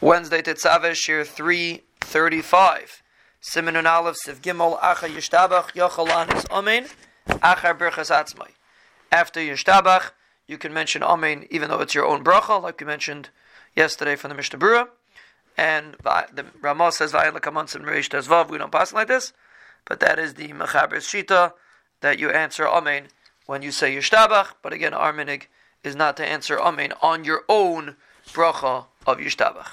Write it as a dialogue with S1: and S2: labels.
S1: Wednesday Tetzaveh Shiur 335. Siman Nun Aleph Siv Gimel Acha Yishtabach Yochalan is Amen Achar Birchas Atzmai. After Yishtabach, you can mention Amen even though it's your own bracha, like we mentioned yesterday from the Mishnah Berurah. And the Ramah says Vayin Lekamansim Reish Tezvav. We don't pass like this, but that is the Mechaber's Shita that you answer Amen when you say Yishtabach. But again, our is not to answer Amen on your own bracha of Yishtabach.